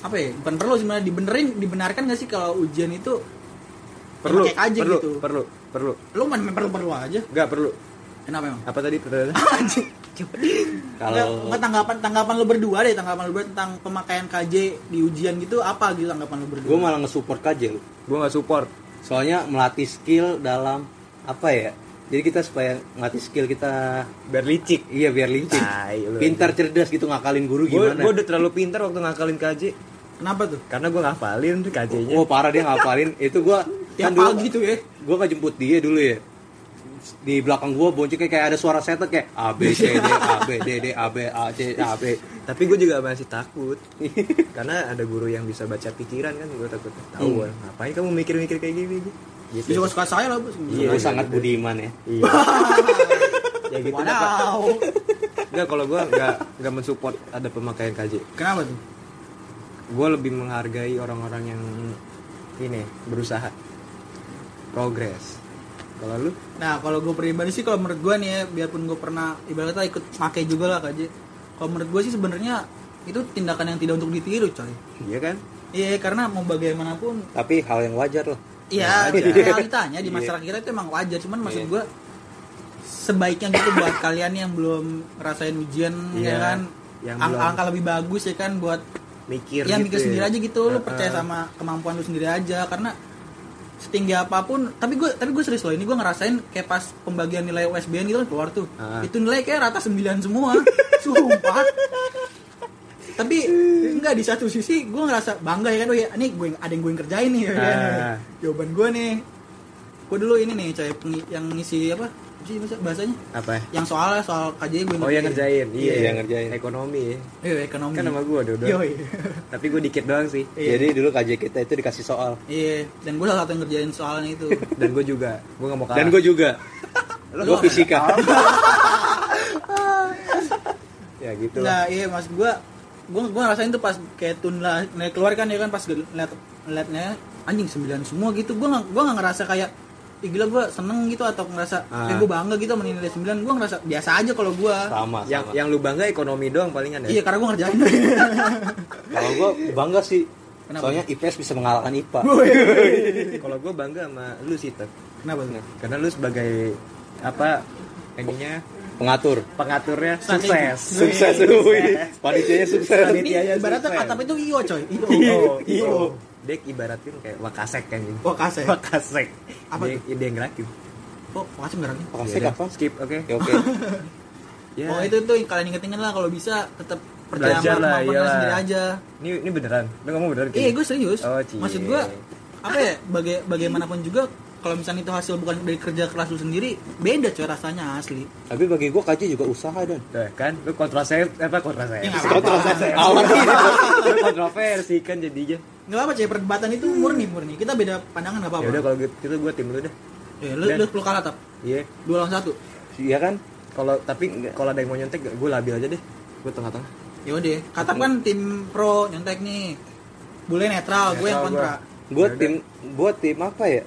apa ya bukan perlu sebenarnya dibenerin dibenarkan nggak sih kalau ujian itu Perlu, kayak aja perlu, gitu perlu, perlu. lu main perlu perlu aja Enggak perlu. kenapa emang Apa tadi pertanyaan? Anjing. Nggak, kalau nggak tanggapan tanggapan lu berdua deh tanggapan lu berdua tentang pemakaian KJ di ujian gitu apa gitu tanggapan lu berdua gua malah nge-support aja lu Gua nggak support. soalnya melatih skill dalam apa ya jadi kita supaya ngelatih skill kita Biar licik. iya biar licik lu. pintar cerdas gitu ngakalin guru Gue gimana udah terlalu pintar waktu ngakalin KJ. kenapa tuh Karena gue ngafalin tuh KJ-nya. oh parah dia ngapalin itu gua tiap kan dulu pagi tuh ya gua nggak jemput dia dulu ya di belakang gua bonceng kayak, ada suara setan kayak A B C D A B D D A B A C A B Tapi gue juga masih takut. Karena ada guru yang bisa baca pikiran kan gue takut. Tahu Hmm. ngapain kamu mikir-mikir kayak gini? Gitu. Dia suka suka saya lah bos Iya, sangat gitu. budiman ya Iya. ya gitu Pak. wadaw Enggak kalau gue nggak nggak mensupport ada pemakaian KJ. kenapa tuh Gue lebih menghargai orang-orang yang ini berusaha progres. Kalau lu? Nah, kalau gue pribadi sih kalau menurut gue nih ya, biarpun gue pernah ibaratnya ikut pakai juga lah KJ. Kalau menurut gue sih sebenarnya itu tindakan yang tidak untuk ditiru, coy. Iya kan? Iya, karena mau bagaimanapun tapi hal yang wajar loh Iya, realitanya di Iya. masyarakat kita itu emang wajar, cuman maksud Iya. gua sebaiknya gitu buat kalian yang belum ngerasain ujian ya Iya, kan. yang Ang- belum- angka lebih bagus ya kan buat mikir ya gitu mikir sendiri ya. aja gitu lu percaya sama kemampuan lu sendiri aja karena setinggi apa pun tapi gue tapi gue serius loh ini gue ngerasain kayak pas pembagian nilai USBN gitu kan keluar tuh Ah. itu nilai kayak rata 9 semua sumpah tapi enggak di satu sisi gue ngerasa bangga ya kan oh ya ini gue ada yang gue yang kerjain nih ya kan? Ah. jawaban gue nih gue dulu ini nih pengi- yang ngisi apa sih bahasa- bahasanya apa yang soalnya soal KJ gue oh yang ngerjain iya Iya, yang ngerjain. ekonomi ya. iya ekonomi kan sama gue dua Yoi. tapi gue dikit doang sih Iya. Jadi dulu KJ kita itu dikasih soal. iya dan gue salah satu yang ngerjain soalnya itu dan gue juga gue gak mau kalah Dan gue juga. Lu Gue fisika. ya gitu lah Enggak, iya mas gua gua gua ngerasain tuh pas kayak tun lah nilai keluar kan ya kan pas gue liat liatnya anjing sembilan semua gitu gua nggak gua nggak ngerasa kayak Ih, gila gua seneng gitu atau ngerasa Ah. kayak gua bangga gitu sama nilai 9 gua ngerasa biasa aja kalau gua Sama, yang sama. yang lu bangga ekonomi doang palingan ya iya karena gua ngerjain Kalau gue bangga sih. Kenapa? Soalnya IPS bisa mengalahkan IPA. kalau gue bangga sama lu sih kenapa tuh karena lu sebagai apa ininya Pengatur. pengaturnya sukses Sukses. Panitianya sukses. Panitianya ibaratnya sukses. atap itu iyo coy iyo Iyo. Dia ibaratin kayak wakasek kan kasih Wakasek. Apa dia, dia yang gerakin. oh kasih nggak lagi Pakasek Ya udah, apa? Skip, oke. Ya oke. Ya. oh itu tuh kalian inget-inget lah kalau bisa tetap percaya sama kemampuan sendiri aja Ini ini beneran. Lu ngomong beneran? Iya, gue serius. Oh, cie. Maksud gue apa ya? Baga bagaimanapun juga kalau misalnya itu hasil bukan dari kerja keras lu sendiri, beda coy rasanya asli. Tapi bagi gue KJ juga usaha dan. Tuh, kan lu kontrasep apa kontrasep? Ya, nggak apa-apa. Awal kontroversi kan jadinya. Nggak apa coy, perdebatan itu murni murni. Kita beda pandangan nggak Ya apa-apa. udah kalau gitu itu gua tim lu dah. Ya, lu, Dan- lu, lu kalah tap. Iya. Dua lawan satu. Iya kan? Kalau tapi kalau ada yang mau nyontek gue labil aja deh. Gue tengah-tengah. Ya udah, katap kan tim pro nyontek nih. Bule netral, gue yang kontra. Gue Yaudah. tim gue tim apa ya?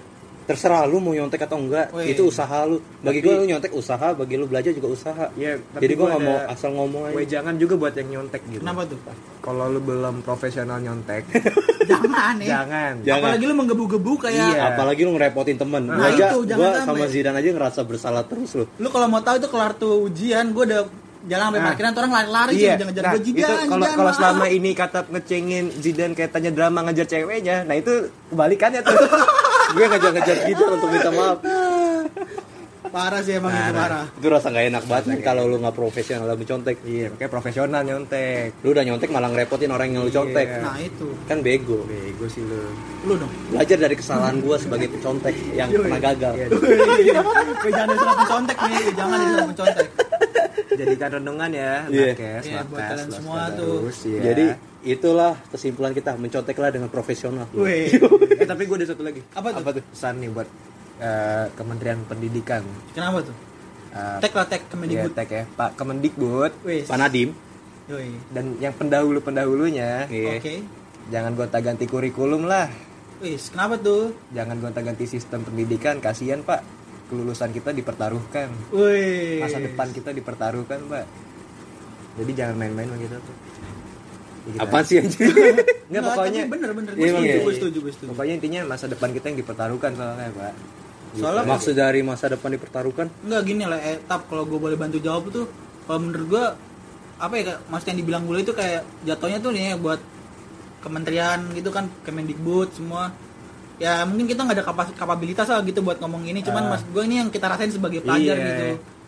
Terserah lu mau nyontek atau enggak, Wih. itu usaha lu. Bagi Tapi- gue lu nyontek usaha, bagi lu belajar juga usaha. Iya, tapi Jadi gue gua nggak mau asal ngomong aja. Wejangan juga buat yang nyontek gitu. Kenapa tuh? Kalau lu belum profesional nyontek, Jangan ya. jangan. Jangan. Apalagi lu menggebu-gebu kayak Iya. Apalagi lu ngerepotin temen. Nah, Gua aja, itu, jangan gua sama Zidan aja ngerasa bersalah terus lu. lu kalau mau tahu itu kelar tuh ujian, gue udah jalan sampai Nah. parkiran tuh orang lari-lari Iya. ngejar ngejar Nah, gue kalau kalau selama ini kata ngecengin Zidane kayak tanya drama ngejar ceweknya, nah itu kebalikannya tuh. gue ngejar-ngejar gitu untuk minta maaf. parah sih emang itu parah. Itu rasa gak enak banget nih kalau lu nggak profesional dalam mencontek. iya, kayak profesional nyontek. Lu udah nyontek malah ngerepotin orang yang lu contek. Iya. Nah itu, Kan bego. Bego sih lu. lu dong. Belajar dari kesalahan gua sebagai pencontek yang pernah gagal. Iya, jangan disuruh mencontek nih, jangan disuruh mencontek. jadikan renungan ya, Iya. Nakes, Iya, buat kalian semua tuh. ya. Jadi itulah kesimpulan kita menconteklah dengan profesional. Wih, eh tapi gue ada satu lagi. apa tuh? Apa tuh? Pesan nih buat eh, Kementerian Pendidikan. Kenapa tuh? Eh, Tek lah tek Kemendikbud. tek ya, Pak Kemendikbud Wih, Pak Nadim. yoi. dan yang pendahulu-pendahulunya. Oke. jangan gonta-ganti kurikulum lah. Wih, kenapa tuh? Jangan gonta-ganti sistem pendidikan, kasihan Pak. Kelulusan kita dipertaruhkan. Wih. Masa depan kita dipertaruhkan, Pak. Jadi jangan main-main sama kita tuh. Ya, gitu aja. sih anjing? Enggak, pokoknya bener bener. Iya, Gue emang setuju, iya. gue setuju, gue setuju. pokoknya intinya masa depan kita yang dipertaruhkan soalnya, Pak. Gitu. Soalnya Maksud dari masa depan dipertaruhkan? Enggak gini lah, etap kalau gue boleh bantu jawab tuh, kalau menurut gue apa ya Kak, maksud yang dibilang gue itu kayak jatuhnya tuh nih buat kementerian gitu kan Kemendikbud semua ya mungkin kita nggak ada kapas kapabilitas lah gitu buat ngomong ini cuman Ah. mas gue ini yang kita rasain sebagai pelajar Iya. gitu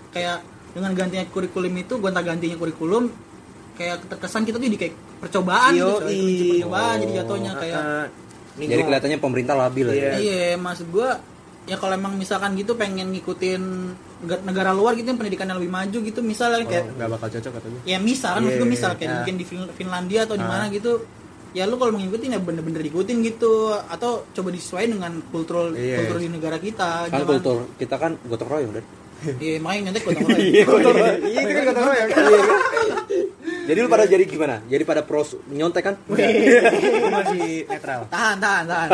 kayak dengan gantinya kurikulum itu gonta gantinya kurikulum kayak terkesan kita tuh di kayak percobaan gitu coy. Percobaan jadi jatuhnya Oh, kayak ini Jadi kelihatannya pemerintah labil Iya. ya. Iya, maksud gua ya kalau emang misalkan gitu pengen ngikutin nega- negara luar gitu yang pendidikan yang lebih maju gitu misalnya oh, kayak nggak bakal cocok kata gue. ya misal kan maksud Iya, gua misal kayak iya. mungkin di Fin- Finlandia atau di Ah. mana gitu ya lu kalau mengikuti ya bener-bener ikutin gitu atau coba disesuaikan dengan kultur Iya. kultur di negara kita Kan kultur kita kan gotong royong dan. Iya makanya nyontek gotong royong Iya gotong royong. Iya itu kan gotong royong. Jadi lu pada jadi gimana? Jadi pada pros nyontek kan? Gue masih netral. tahan tahan tahan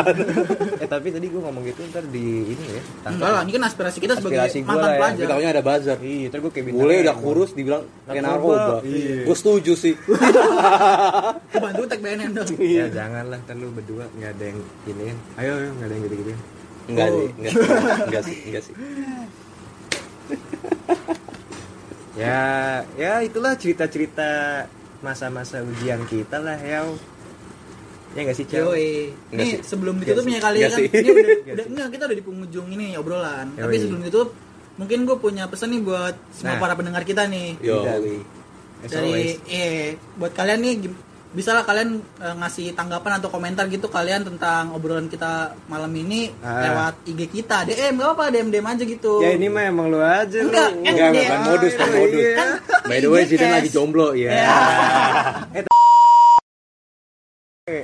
eh tapi tadi gue ngomong gitu ntar di ini ya. enggak lah ini kan aspirasi kita sebagai Aspirasi mantan lah ya. pelajar Kita tahunya ada bazar. Iya, ntar gue kayak bintang Bule tamu. udah kurus dibilang kayak Narkoba. Iya. Gue setuju sih. Gua bantu tag BNN dong Ya jangan lah, ntar lu berdua nggak ada yang iniin. Ayo, ayo nggak ada yang gitu-gitu. Enggak Oh. sih, enggak, enggak sih, enggak sih. ya ya itulah cerita-cerita masa-masa ujian kita lah ya ya nggak sih. Enggak Nih sih. sebelum ditutupnya kali Enggak kan. sih. Ini udah, udah enggak kita udah di penghujung ini obrolan. Tapi Yoi. sebelum ditutup mungkin gue punya pesan nih buat semua Nah. para pendengar kita nih. Yo, As Dari always. eh buat kalian nih bisa lah kalian eh, ngasih tanggapan atau komentar gitu kalian tentang obrolan kita malam ini Ah. lewat IG kita DM gak apa DM DM aja gitu ya ini mah emang lu aja lu. Enggak, kan enggak, bukan modus, iya, modus. iya. Kan By the way, IG Zidan cash. lagi jomblo ya. Ya.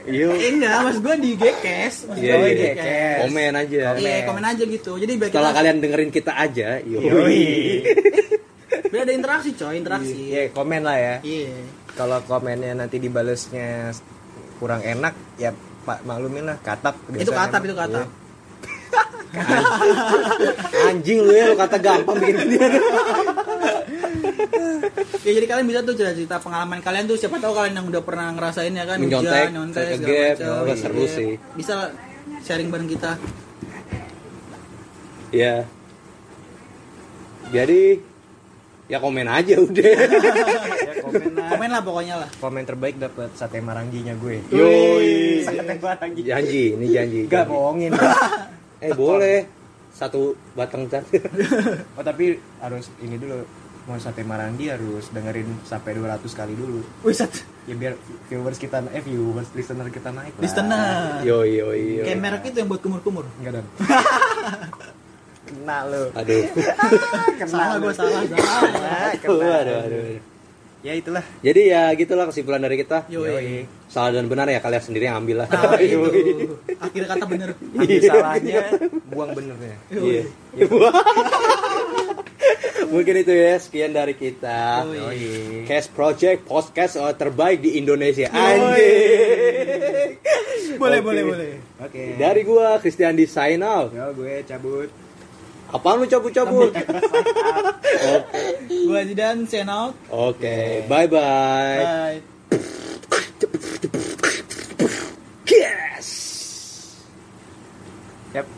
Yo, Eh, enggak, mas gue di Gcast, mas Iya, gue di iya. Gcast. komen aja. Iya, komen aja gitu. Jadi biar Setelah kita kalian dengerin kita aja, yo. Yoi. biar ada interaksi, coy, interaksi. ya komen lah ya Iya. Kalau komennya nanti dibalesnya kurang enak ya pak maklumin lah katap Itu biasa katap, kan. itu katap. Anjing lu ya, lu kata gampang bikin dia. Ya jadi kalian bisa tuh cerita pengalaman kalian tuh siapa tahu kalian yang udah pernah ngerasain ya kan hujan, nyontek, ke segala macam. oh, seru Iya. sih. Bisa sharing bareng kita. Ya. Jadi ya komen aja udah. komen lah Komen lah pokoknya lah. komen terbaik dapat sate marangginya gue Yoi. sate maranggi Janji, ini janji. Gak janji. bohongin Eh boleh. Satu batang cat. oh tapi harus ini dulu mau sate maranggi harus dengerin sampai 200 kali dulu Wisat. ya biar viewers kita eh viewers listener kita naik lah. Listener. yo yo yo. Kayak merek itu yang buat kumur-kumur. enggak dong kena lo Aduh. Salah gue salah, salah. Nah, Aduh, kena. aduh, aduh. Ya itulah Jadi ya gitulah kesimpulan dari kita. Yoi. Salah dan benar ya kalian sendiri yang ambil lah. Nah, itu. Akhir kata bener. ambil salahnya buang benernya Iya. Mungkin itu ya sekian dari kita. Yoi. Cash Project podcast eh, terbaik di Indonesia. Anjing. Boleh, Oke. boleh, boleh. oke Dari gua Christian di sign out. yo gue cabut Apaan lu cabut-cabut? Gue Zidan, sign out. Oke, okay. bye-bye. Bye. Yes. Yep.